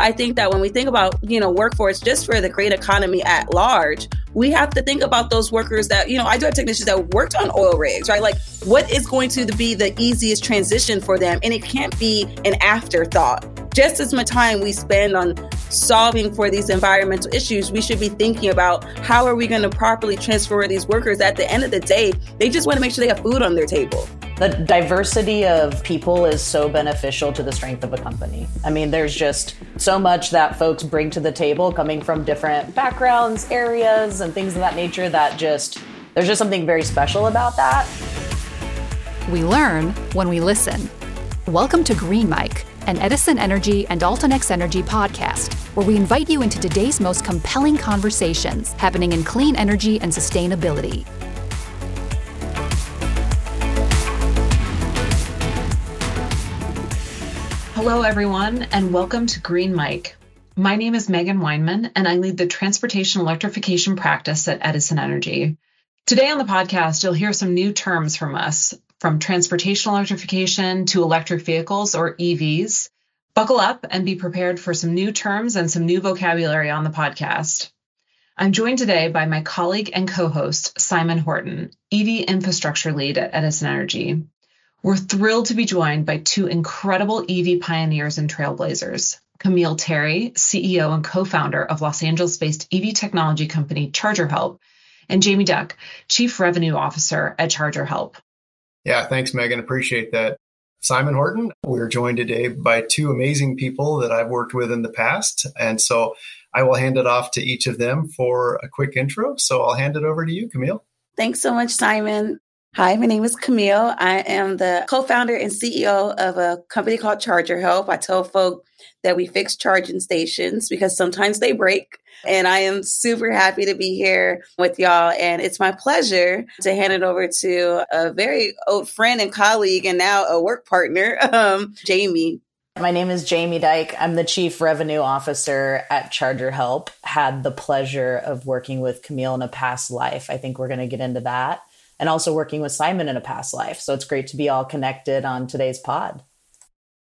I think that when we think about, you know, workforce just for the great economy at large, we have to think about those workers that, you know, I do have technicians that worked on oil rigs, right? Like what is going to be the easiest transition for them? And it can't be an afterthought. Just as much time we spend on solving for these environmental issues, we should be thinking about how are we going to properly transfer these workers. At the end of the day, they just want to make sure they have food on their table. The diversity of people is so beneficial to the strength of a company. I mean, there's just so much that folks bring to the table coming from different backgrounds, areas, and things of that nature that just, there's just something very special about that. We learn when we listen. Welcome to Green Mic, an Edison Energy and Altenex Energy podcast, where we invite you into today's most compelling conversations happening in clean energy and sustainability. Hello, everyone, and welcome to Green Mic. My name is Meghan Weinman, and I lead the transportation electrification practice at Edison Energy. Today on the podcast, you'll hear some new terms from us, from transportation electrification to electric vehicles or EVs. Buckle up and be prepared for some new terms and some new vocabulary on the podcast. I'm joined today by my colleague and co host, Simon Horton, EV infrastructure lead at Edison Energy. We're thrilled to be joined by two incredible EV pioneers and trailblazers. Kameale Terry, CEO and co founder of Los Angeles based EV technology company Charger Help, and Jaime Duyck, Chief Revenue Officer at Charger Help. Yeah, thanks, Meghan. Appreciate that. Simon Horton. We're joined today by two amazing people that I've worked with in the past. And so I will hand it off to each of them for a quick intro. So I'll hand it over to you, Kameale. Thanks so much, Simon. Hi, my name is Kameale. I am the co founder and CEO of a company called Charger Help. I tell folk that we fix charging stations because sometimes they break. And I am super happy to be here with y'all. And it's my pleasure to hand it over to a very old friend and colleague and now a work partner, um, Jaime. My name is Jaime Duyck. I'm the Chief Revenue Officer at Charger Help. Had the pleasure of working with Kameale in a past life. I think we're going to get into that and also working with Simon in a past life. So it's great to be all connected on today's pod.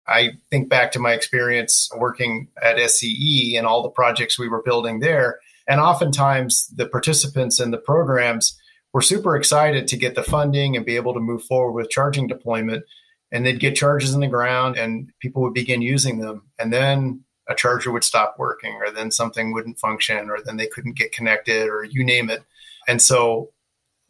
I think back to my experience working at SCE and all the projects we were building there. And oftentimes the participants in the programs were super excited to get the funding and be able to move forward with charging deployment. And they'd get charges in the ground and people would begin using them. And then a charger would stop working, or then something wouldn't function, or then they couldn't get connected, or you name it. And so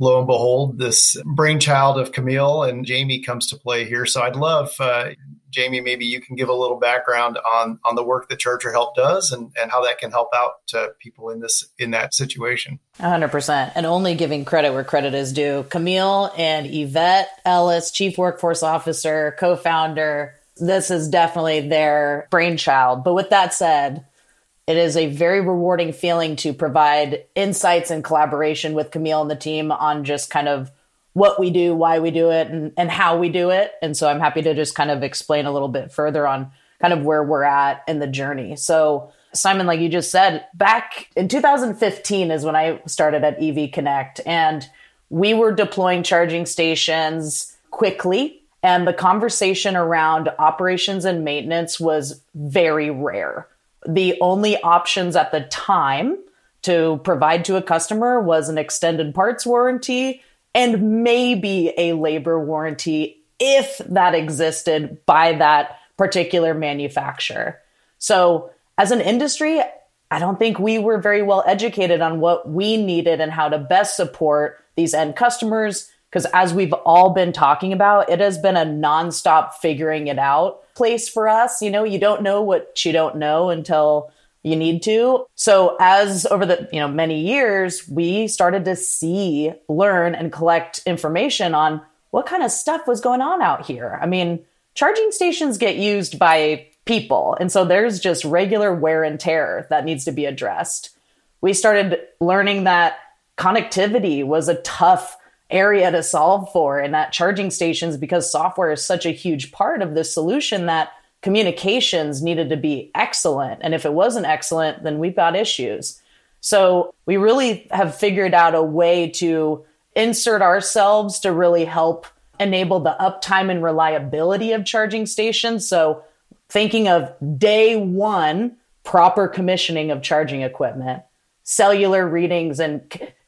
lo and behold, this brainchild of Kameale and Jaime comes to play here. So I'd love, uh, Jaime, maybe you can give a little background on on the work that Charger Help does and, and how that can help out uh, people in this in that situation. 100%. And only giving credit where credit is due. Kameale and Yvette Ellis, Chief Workforce Officer, co-founder. This is definitely their brainchild. But with that said, it is a very rewarding feeling to provide insights and collaboration with Kameale and the team on just kind of what we do, why we do it, and, and how we do it. And so I'm happy to just kind of explain a little bit further on kind of where we're at in the journey. So, Simon, like you just said, back in 2015 is when I started at EV Connect, and we were deploying charging stations quickly. And the conversation around operations and maintenance was very rare the only options at the time to provide to a customer was an extended parts warranty and maybe a labor warranty if that existed by that particular manufacturer. So, as an industry, I don't think we were very well educated on what we needed and how to best support these end customers. Because as we've all been talking about, it has been a nonstop figuring it out place for us. You know, you don't know what you don't know until you need to. So as over the, you know, many years, we started to see, learn and collect information on what kind of stuff was going on out here. I mean, charging stations get used by people. And so there's just regular wear and tear that needs to be addressed. We started learning that connectivity was a tough area to solve for and that charging stations because software is such a huge part of the solution that communications needed to be excellent. And if it wasn't excellent then we've got issues. So we really have figured out a way to insert ourselves to really help enable the uptime and reliability of charging stations. So thinking of day 1 proper commissioning of charging equipment, cellular readings and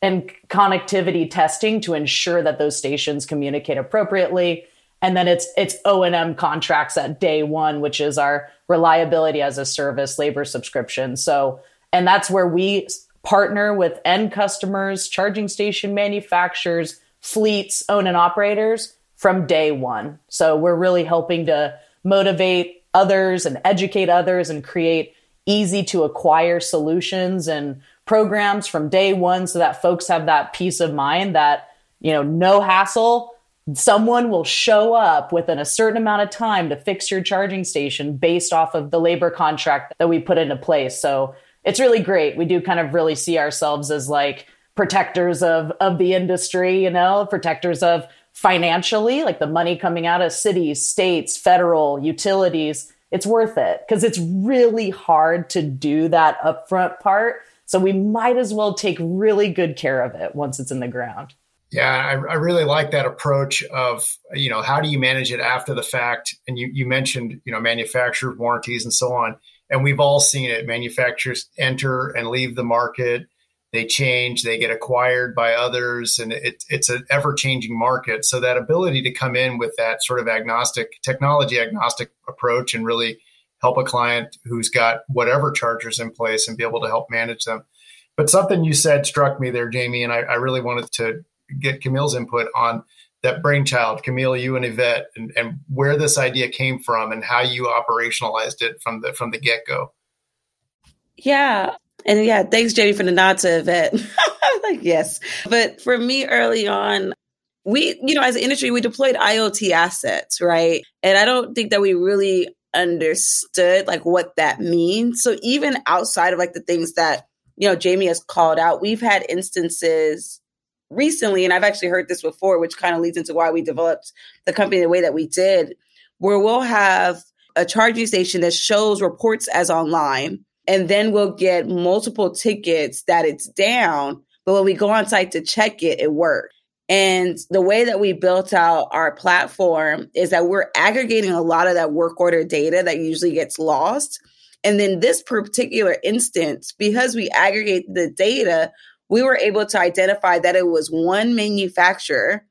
and connectivity testing to ensure that those stations communicate appropriately. And then it's it's o&m contracts at day one which is our reliability as a service labor subscription. So and that's where we partner with end customers charging station manufacturers fleets own and operators from day one. So we're really helping to motivate others and educate others and create easy to acquire solutions and programs from day one so that folks have that peace of mind that you know no hassle someone will show up within a certain amount of time to fix your charging station based off of the labor contract that we put into place. So it's really great. We do kind of really see ourselves as like protectors of of the industry, you know, protectors of financially, like the money coming out of cities, states, federal, utilities. It's worth it because it's really hard to do that upfront part. So we might as well take really good care of it once it's in the ground. Yeah, I, I, really like that approach of you know how do you manage it after the fact? And you you mentioned you know manufacturer warranties and so on, and we've all seen it. Manufacturers enter and leave the market. They change, they get acquired by others, and it, it's an ever changing market. So that ability to come in with that sort of agnostic, technology agnostic approach, and really help a client who's got whatever chargers in place and be able to help manage them. But something you said struck me there, Jaime, and I, I really wanted to get Kameale's input on that brainchild, Kameale, you and Yvette, and, and where this idea came from and how you operationalized it from the from the get go. Yeah. And yeah, thanks, Jaime, for the nod to Yvette. like, yes. But for me early on, we, you know, as an industry, we deployed IoT assets, right? And I don't think that we really understood like what that means. So even outside of like the things that, you know, Jaime has called out, we've had instances recently, and I've actually heard this before, which kind of leads into why we developed the company the way that we did, where we'll have a charging station that shows reports as online, and then we'll get multiple tickets that it's down. But when we go on site to check it, it works. And the way that we built out our platform is that we're aggregating a lot of that work order data that usually gets lost. And then this particular instance, because we aggregate the data, we were able to identify that it was one manufacturer.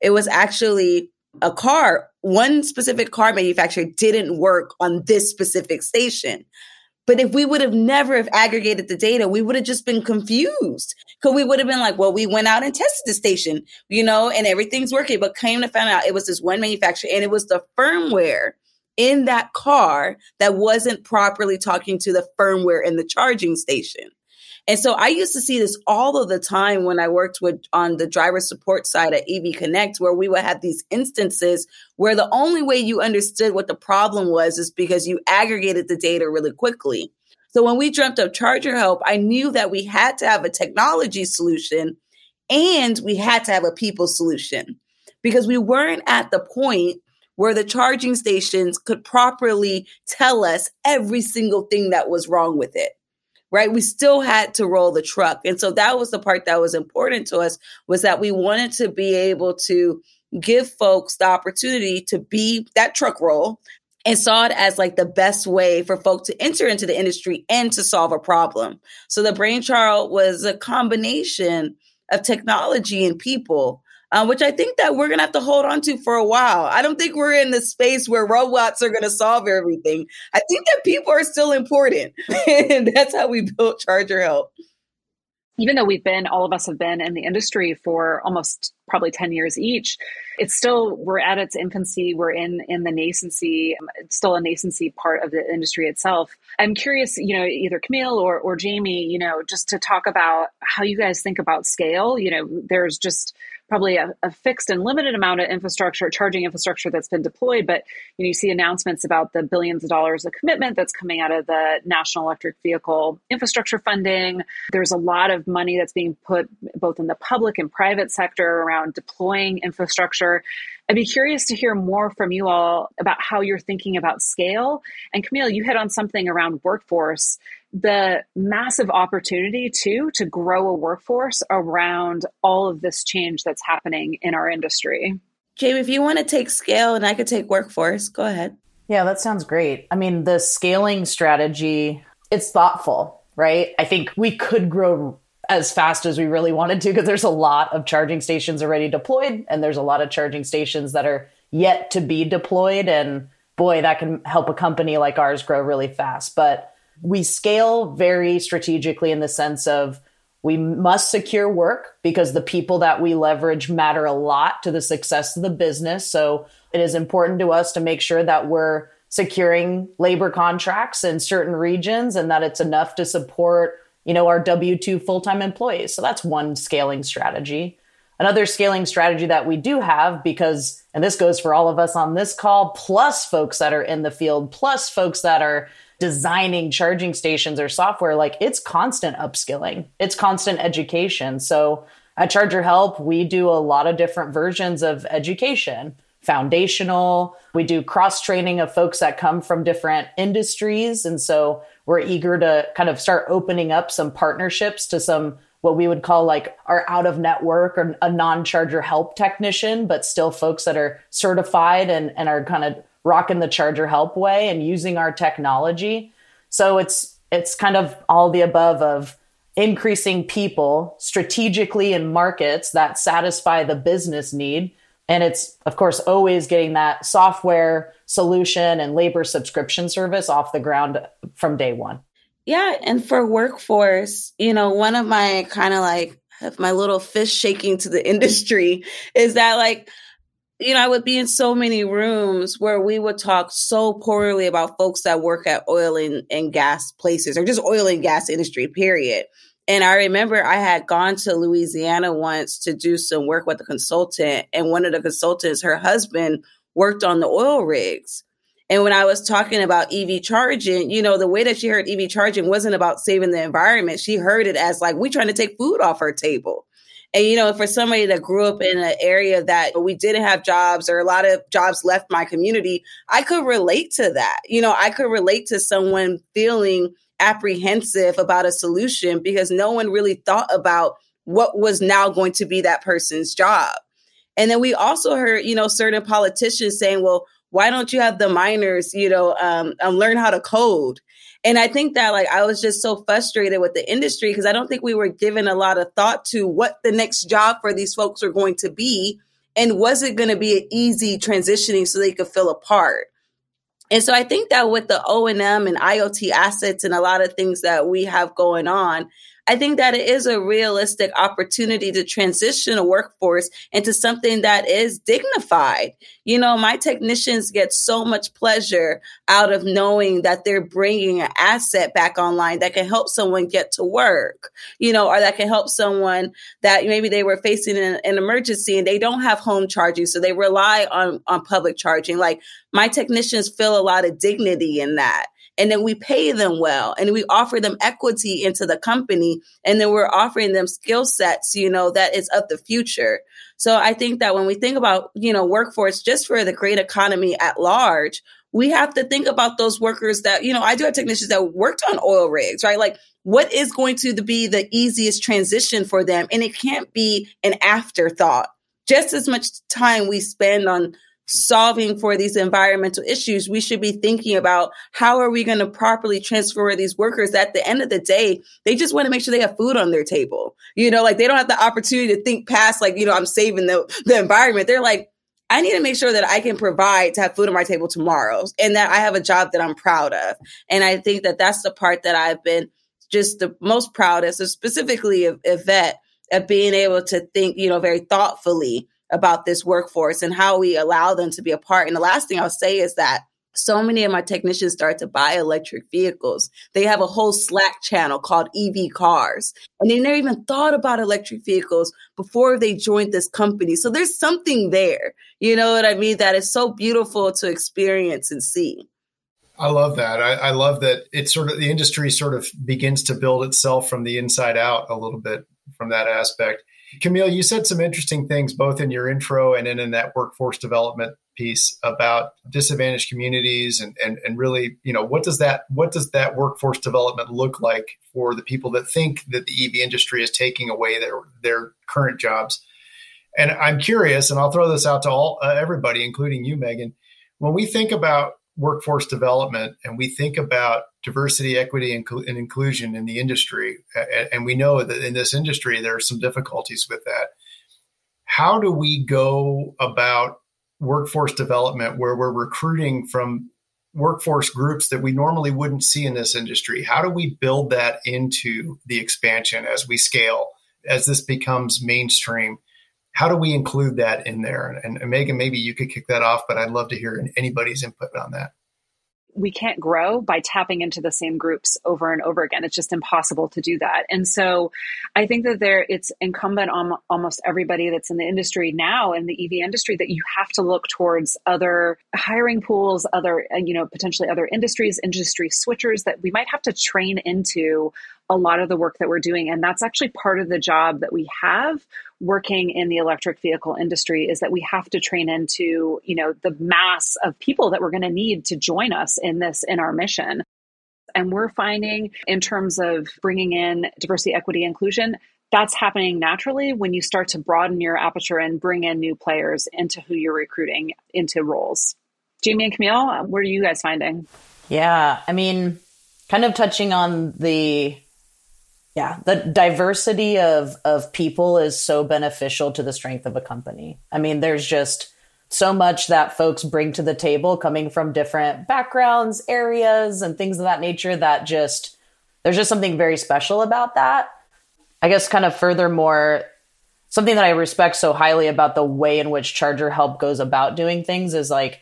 It was actually a car. One specific car manufacturer didn't work on this specific station. But if we would have never have aggregated the data, we would have just been confused. Cause we would have been like, well, we went out and tested the station, you know, and everything's working. But came to find out it was this one manufacturer and it was the firmware in that car that wasn't properly talking to the firmware in the charging station. And so I used to see this all of the time when I worked with on the driver support side at EV Connect, where we would have these instances where the only way you understood what the problem was is because you aggregated the data really quickly. So when we dreamt of Charger Help, I knew that we had to have a technology solution and we had to have a people solution because we weren't at the point where the charging stations could properly tell us every single thing that was wrong with it right? We still had to roll the truck. And so that was the part that was important to us was that we wanted to be able to give folks the opportunity to be that truck roll and saw it as like the best way for folk to enter into the industry and to solve a problem. So the brainchild was a combination of technology and people um, which I think that we're going to have to hold on to for a while. I don't think we're in the space where robots are going to solve everything. I think that people are still important. and that's how we built Charger Help. Even though we've been, all of us have been in the industry for almost probably 10 years each, it's still, we're at its infancy. We're in, in the nascency, it's still a nascency part of the industry itself. I'm curious, you know, either Kameale or, or Jaime, you know, just to talk about how you guys think about scale. You know, there's just, probably a, a, fixed and limited amount of infrastructure, charging infrastructure that's been deployed. But you, know, you see announcements about the billions of dollars of commitment that's coming out of the National Electric Vehicle Infrastructure Funding. There's a lot of money that's being put both in the public and private sector around deploying infrastructure. I'd be curious to hear more from you all about how you're thinking about scale. And Kameale, you hit on something around workforce the massive opportunity too to grow a workforce around all of this change that's happening in our industry. Jaime, if you want to take scale and I could take workforce, go ahead. Yeah, that sounds great. I mean, the scaling strategy it's thoughtful, right? I think we could grow as fast as we really wanted to because there's a lot of charging stations already deployed and there's a lot of charging stations that are yet to be deployed and boy that can help a company like ours grow really fast but we scale very strategically in the sense of we must secure work because the people that we leverage matter a lot to the success of the business. So it is important to us to make sure that we're securing labor contracts in certain regions and that it's enough to support you know our w2 full-time employees. So that's one scaling strategy. Another scaling strategy that we do have because and this goes for all of us on this call plus folks that are in the field plus folks that are designing charging stations or software like it's constant upskilling it's constant education so at charger help we do a lot of different versions of education foundational. We do cross training of folks that come from different industries. And so we're eager to kind of start opening up some partnerships to some what we would call like our out of network or a non charger help technician, but still folks that are certified and, and are kind of rocking the charger help way and using our technology. So it's it's kind of all the above of increasing people strategically in markets that satisfy the business need and it's, of course, always getting that software solution and labor subscription service off the ground from day one. Yeah. And for workforce, you know, one of my kind of like my little fist shaking to the industry is that like, you know, I would be in so many rooms where we would talk so poorly about folks that work at oil and, and gas places or just oil and gas industry, period. And I remember I had gone to Louisiana once to do some work with a consultant, and one of the consultants, her husband, worked on the oil rigs. And when I was talking about EV charging, you know, the way that she heard EV charging wasn't about saving the environment. She heard it as like, we trying to take food off her table. And, you know, for somebody that grew up in an area that we didn't have jobs or a lot of jobs left my community, I could relate to that. You know, I could relate to someone feeling apprehensive about a solution because no one really thought about what was now going to be that person's job. And then we also heard, you know, certain politicians saying, well, why don't you have the miners, you know, um, um, learn how to code? And I think that like I was just so frustrated with the industry because I don't think we were given a lot of thought to what the next job for these folks are going to be. And was it going to be an easy transitioning so they could feel a part? And so I think that with the O&M and IoT assets and a lot of things that we have going on, I think that it is a realistic opportunity to transition a workforce into something that is dignified. You know, my technicians get so much pleasure out of knowing that they're bringing an asset back online that can help someone get to work, you know, or that can help someone that maybe they were facing an, an emergency and they don't have home charging. So they rely on, on public charging. Like my technicians feel a lot of dignity in that and then we pay them well and we offer them equity into the company and then we're offering them skill sets you know that is of the future. So i think that when we think about you know workforce just for the great economy at large we have to think about those workers that you know i do have technicians that worked on oil rigs right? Like what is going to be the easiest transition for them? And it can't be an afterthought. Just as much time we spend on solving for these environmental issues, we should be thinking about how are we going to properly transfer these workers. At the end of the day, they just want to make sure they have food on their table. You know, like they don't have the opportunity to think past, like, you know, I'm saving the, the environment. They're like, I need to make sure that I can provide to have food on my table tomorrow and that I have a job that I'm proud of. And I think that that's the part that I've been just the most proudest, so specifically of Yvette, of being able to think, you know, very thoughtfully about this workforce and how we allow them to be a part. And the last thing I'll say is that so many of my technicians start to buy electric vehicles. They have a whole Slack channel called EV Cars, and they never even thought about electric vehicles before they joined this company. So there's something there, you know what I mean? That is so beautiful to experience and see. I love that. I, I love that it's sort of the industry sort of begins to build itself from the inside out a little bit from that aspect. Kameale, you said some interesting things both in your intro and in, in that workforce development piece about disadvantaged communities and, and and really, you know, what does that what does that workforce development look like for the people that think that the EV industry is taking away their their current jobs? And I'm curious, and I'll throw this out to all uh, everybody, including you, Meghan. When we think about workforce development and we think about diversity, equity, and, inclusion in the industry, and we know that in this industry there are some difficulties with that, how do we go about workforce development where we're recruiting from workforce groups that we normally wouldn't see in this industry? How do we build that into the expansion as we scale, as this becomes mainstream? How do we include that in there? And, and Meghan, maybe you could kick that off, but I'd love to hear anybody's input on that we can't grow by tapping into the same groups over and over again. It's just impossible to do that. And so I think that there it's incumbent on almost everybody that's in the industry now in the EV industry that you have to look towards other hiring pools, other you know potentially other industries, industry switchers that we might have to train into a lot of the work that we're doing. And that's actually part of the job that we have working in the electric vehicle industry is that we have to train into, you know, the mass of people that we're going to need to join us in this, in our mission. And we're finding in terms of bringing in diversity, equity, inclusion, that's happening naturally when you start to broaden your aperture and bring in new players into who you're recruiting into roles. Jaime and Kameale, what are you guys finding? Yeah, I mean, kind of touching on the yeah. The diversity of of people is so beneficial to the strength of a company. I mean there's just so much that folks bring to the table coming from different backgrounds areas and things of that nature that just there's just something very special about that. I guess kind of furthermore something that i respect so highly about the way in which charger help goes about doing things is like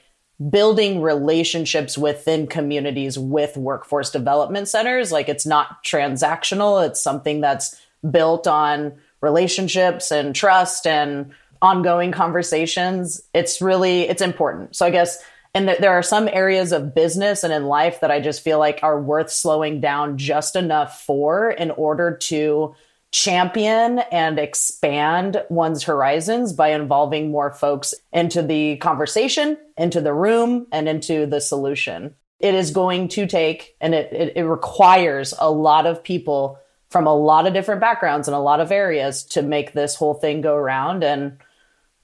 building relationships within communities with workforce development centers. Like it's not transactional, it's something that's built on relationships and trust and ongoing conversations. It's really it's important. So I guess and th- there are some areas of business and in life that I just feel like are worth slowing down just enough for in order to champion and expand one's horizons by involving more folks into the conversation, into the room, and into the solution. It is going to take, and it, it, it, requires a lot of people from a lot of different backgrounds and a lot of areas to make this whole thing go around. And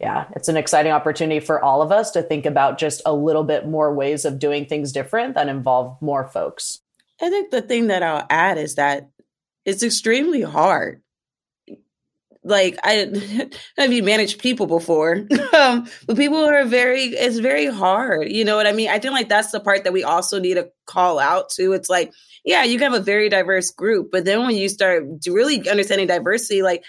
yeah, it's an exciting opportunity for all of us to think about just a little bit more ways of doing things different that involve more folks. I think the thing that I'll add is that it's extremely hard. Like I have you managed people before, um, but people are very. It's very hard. You know what I mean? I think like that's the part that we also need to call out to. It's like, yeah, you can have a very diverse group, but then when you start really understanding diversity, like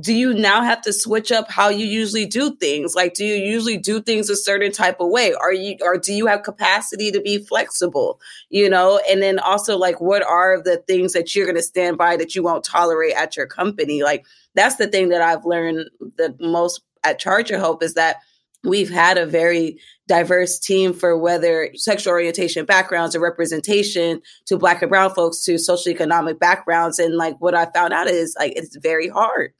do you now have to switch up how you usually do things? Like, do you usually do things a certain type of way? Are you, or do you have capacity to be flexible? You know, and then also like, what are the things that you're going to stand by that you won't tolerate at your company? Like, that's the thing that I've learned the most at Charger Help is that we've had a very diverse team for whether sexual orientation backgrounds or representation to black and brown folks to socioeconomic backgrounds and like what i found out is like it's very hard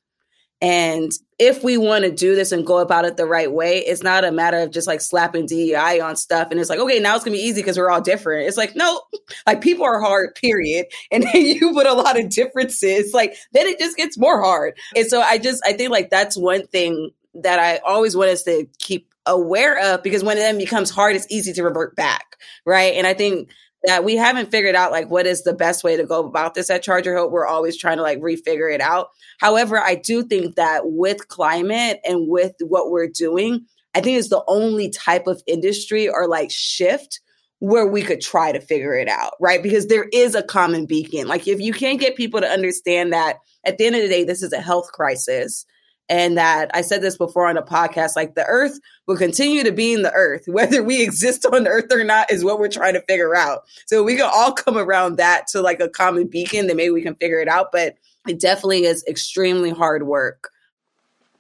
and if we want to do this and go about it the right way, it's not a matter of just like slapping DEI on stuff and it's like, okay, now it's gonna be easy because we're all different. It's like, no, like people are hard, period. And then you put a lot of differences, like then it just gets more hard. And so I just I think like that's one thing that I always want us to keep aware of because when it then becomes hard, it's easy to revert back. Right. And I think that we haven't figured out like what is the best way to go about this at Charger Help. We're always trying to like refigure it out. However, I do think that with climate and with what we're doing, I think it's the only type of industry or like shift where we could try to figure it out, right? Because there is a common beacon. Like if you can't get people to understand that at the end of the day, this is a health crisis and that I said this before on a podcast like the earth will continue to be in the earth. Whether we exist on earth or not is what we're trying to figure out. So we can all come around that to like a common beacon then maybe we can figure it out but it definitely is extremely hard work.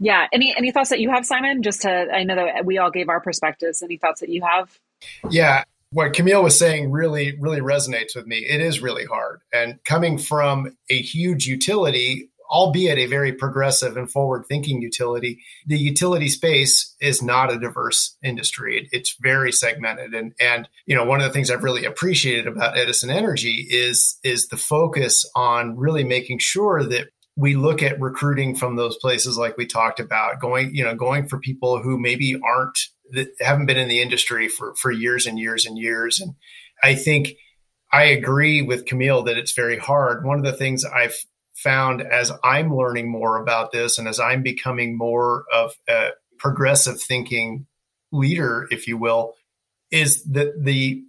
Yeah. Any any thoughts that you have simon? Just to i know that we all gave our perspectives. Any thoughts that you have? Yeah. What Kameale was saying really, really resonates with me. It is really hard. And coming from a huge utility, albeit a very progressive and forward thinking utility, the utility space is not a diverse industry. it's very segmented. And, and, you know, one of the things I've really appreciated about Edison Energy is, is the focus on really making sure that we look at recruiting from those places like we talked about going you know going for people who maybe aren't that haven't been in the industry for, for years and years and years. And I think I agree with Kameale that it's very hard. One of the things I've found as I'm learning more about this and as I'm becoming more of a progressive thinking leader, if you will, is that the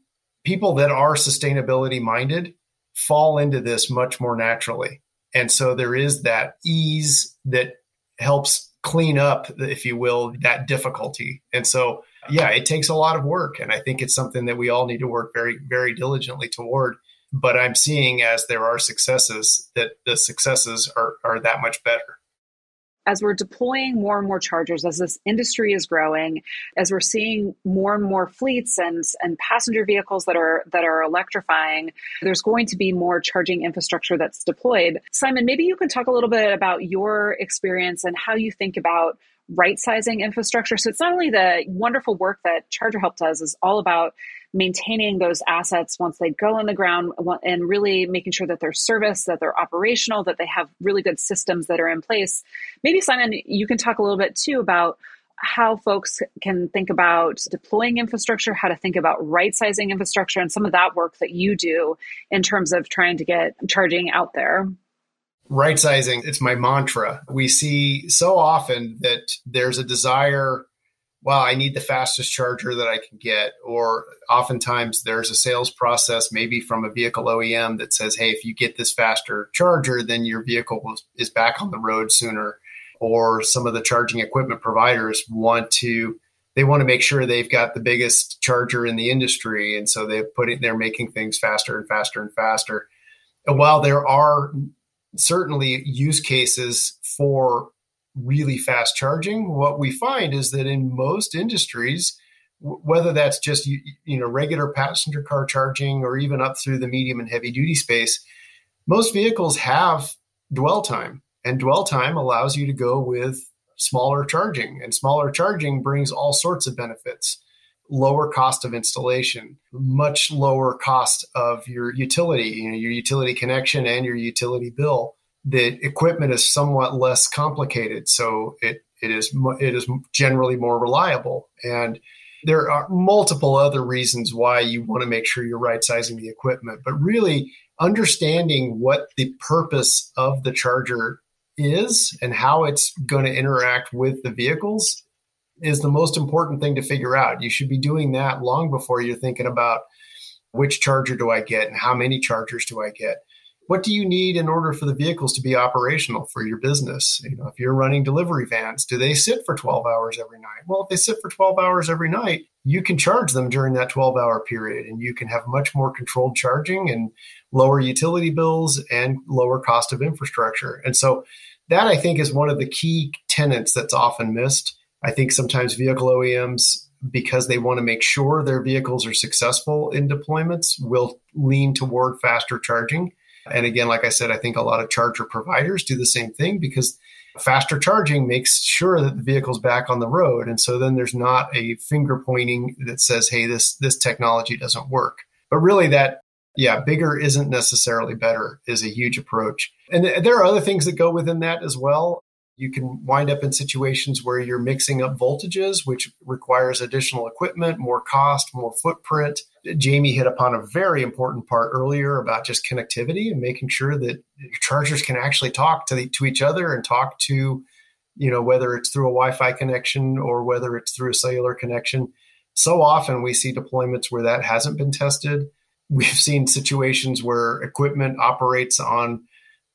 people that are sustainability minded fall into this much more naturally. And so there is that ease that helps clean up, if you will, that difficulty. And so, yeah, it takes a lot of work. And I think it's something that we all need to work very, very diligently toward. But I'm seeing as there are successes that the successes are, are that much better as we're deploying more and more chargers, as this industry is growing, as we're seeing more and more fleets and, and passenger vehicles that are that are electrifying, there's going to be more charging infrastructure that's deployed. Simon, maybe you can talk a little bit about your experience and how you think about right sizing infrastructure. So it's not only the wonderful work that Charger Help does is all about maintaining those assets once they go in the ground and really making sure that they're serviced, that they're operational, that they have really good systems that are in place. Maybe Simon, you can talk a little bit too about how folks can think about deploying infrastructure, how to think about right sizing infrastructure, and some of that work that you do in terms of trying to get charging out there right sizing it's my mantra we see so often that there's a desire well i need the fastest charger that i can get. Or oftentimes there's a sales process maybe from a vehicle oem that says hey if you get this faster charger then your vehicle is back on the road sooner. Or some of the charging equipment providers want to they want to make sure they've got the biggest charger in the industry. And so they're putting they're making things faster and faster and faster. And while there are certainly use cases for really fast charging. What we find is that in most industries, whether that's just you, you know regular passenger car charging or even up through the medium and heavy duty space, most vehicles have dwell time, and dwell time allows you to go with smaller charging, and smaller charging brings all sorts of benefits lower cost of installation, much lower cost of your utility, you know, your utility connection and your utility bill. The equipment is somewhat less complicated, so it it is it is generally more reliable. And there are multiple other reasons why you want to make sure you're right sizing the equipment, but really understanding what the purpose of the charger is and how it's going to interact with the vehicles is the most important thing to figure out. You should be doing that long before you're thinking about which charger do I get and how many chargers do I get. What do you need in order for the vehicles to be operational for your business? You know, if you're running delivery vans, do they sit for 12 hours every night? Well, if they sit for 12 hours every night, you can charge them during that 12 hour period and you can have much more controlled charging and lower utility bills and lower cost of infrastructure. And so that I think is one of the key tenets that's often missed I think sometimes vehicle OEMs, because they want to make sure their vehicles are successful in deployments, will lean toward faster charging. And again, like I said, I think a lot of charger providers do the same thing because faster charging makes sure that the vehicle's back on the road. And so then there's not a finger pointing that says, hey, this this technology doesn't work. But really that yeah, bigger isn't necessarily better is a huge approach. And there are other things that go within that as well. You can wind up in situations where you're mixing up voltages, which requires additional equipment, more cost, more footprint. Jaime hit upon a very important part earlier about just connectivity and making sure that your chargers can actually talk to, the, to each other and talk to, you know, whether it's through a Wi Fi connection or whether it's through a cellular connection. So often we see deployments where that hasn't been tested. We've seen situations where equipment operates on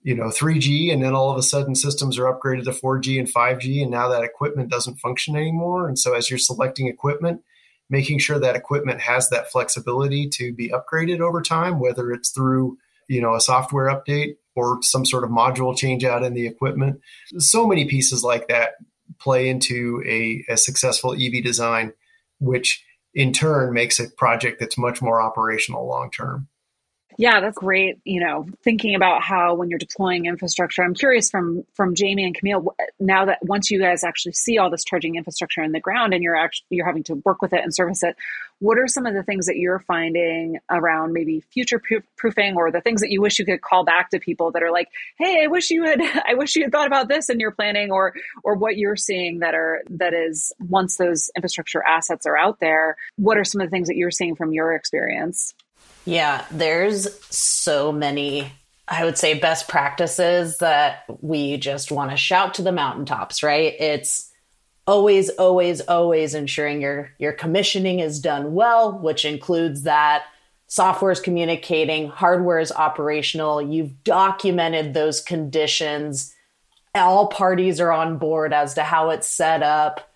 you know 3G and then all of a sudden systems are upgraded to 4G and 5G and now that equipment doesn't function anymore. And so as you're selecting equipment making sure that equipment has that flexibility to be upgraded over time whether it's through you know a software update or some sort of module change out in the equipment. So many pieces like that play into a, a successful EV design which in turn makes a project that's much more operational long term Yeah, that's great. You know, thinking about how when you're deploying infrastructure, I'm curious from from Jaime and Kameale. Now that once you guys actually see all this charging infrastructure in the ground and you're actually you're having to work with it and service it, what are some of the things that you're finding around maybe future proofing or the things that you wish you could call back to people that are like, hey, I wish you had I wish you had thought about this in your planning, or or what you're seeing that are that is once those infrastructure assets are out there, what are some of the things that you're seeing from your experience? Yeah, there's so many, I would say, best practices that we just want to shout to the mountaintops, right? It's always, always, always ensuring your your commissioning is done well, which includes that software is communicating, hardware is operational, you've documented those conditions, all parties are on board as to how it's set up.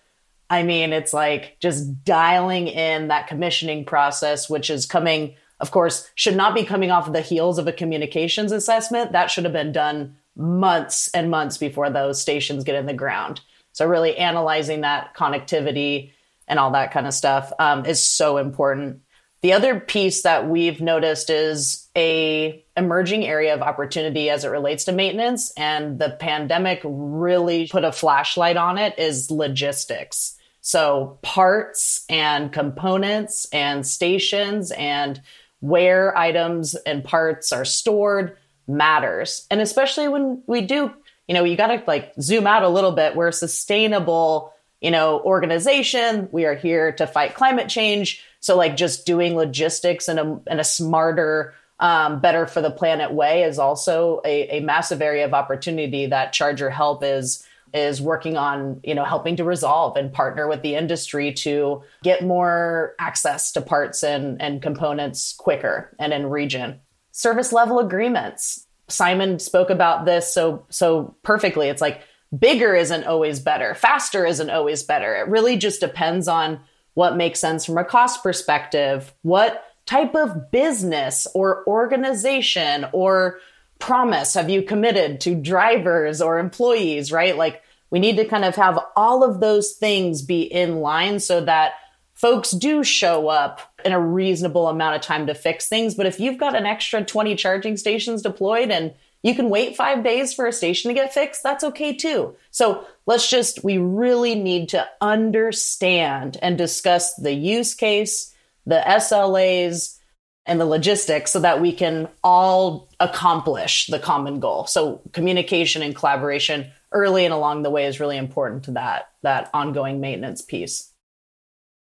I mean, it's like just dialing in that commissioning process, which is coming of course, should not be coming off the heels of a communications assessment. That should have been done months and months before those stations get in the ground. So, really analyzing that connectivity and all that kind of stuff um, is so important. The other piece that we've noticed is a emerging area of opportunity as it relates to maintenance, and the pandemic really put a flashlight on it. Is logistics. So parts and components and stations and where items and parts are stored matters. And especially when we do, you know, you got to like zoom out a little bit. We're a sustainable, you know, organization. We are here to fight climate change. So like just doing logistics in a, in a smarter, um, better for the planet way is also a, a massive area of opportunity that Charger Help is is working on, you know, helping to resolve and partner with the industry to get more access to parts and, and components quicker and in region. Service level agreements. Simon spoke about this so so perfectly. It's like bigger isn't always better. Faster isn't always better. It really just depends on what makes sense from a cost perspective. What type of business or organization or promise have you committed to drivers or employees, right? Like we need to kind of have all of those things be in line so that folks do show up in a reasonable amount of time to fix things. But if you've got an extra 20 charging stations deployed and you can wait five days for a station to get fixed, that's okay too. So let's just, we really need to understand and discuss the use case, the SLAs, and the logistics so that we can all accomplish the common goal. So communication and collaboration early and along the way is really important to that that ongoing maintenance piece.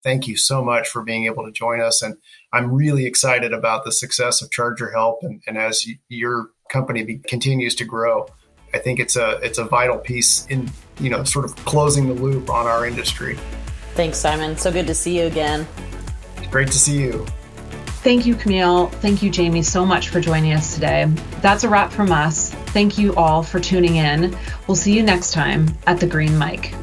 Thank you so much for being able to join us. And I'm really excited about the success of Charger Help. And, and as you, your company be, continues to grow, I think it's a it's a vital piece in you know sort of closing the loop on our industry. Thanks, Simon. So good to see you again. Great to see you. Thank you, Kameale. Thank you, Jaime, so much for joining us today. That's a wrap from us. Thank you all for tuning in. We'll see you next time at the Green Mic.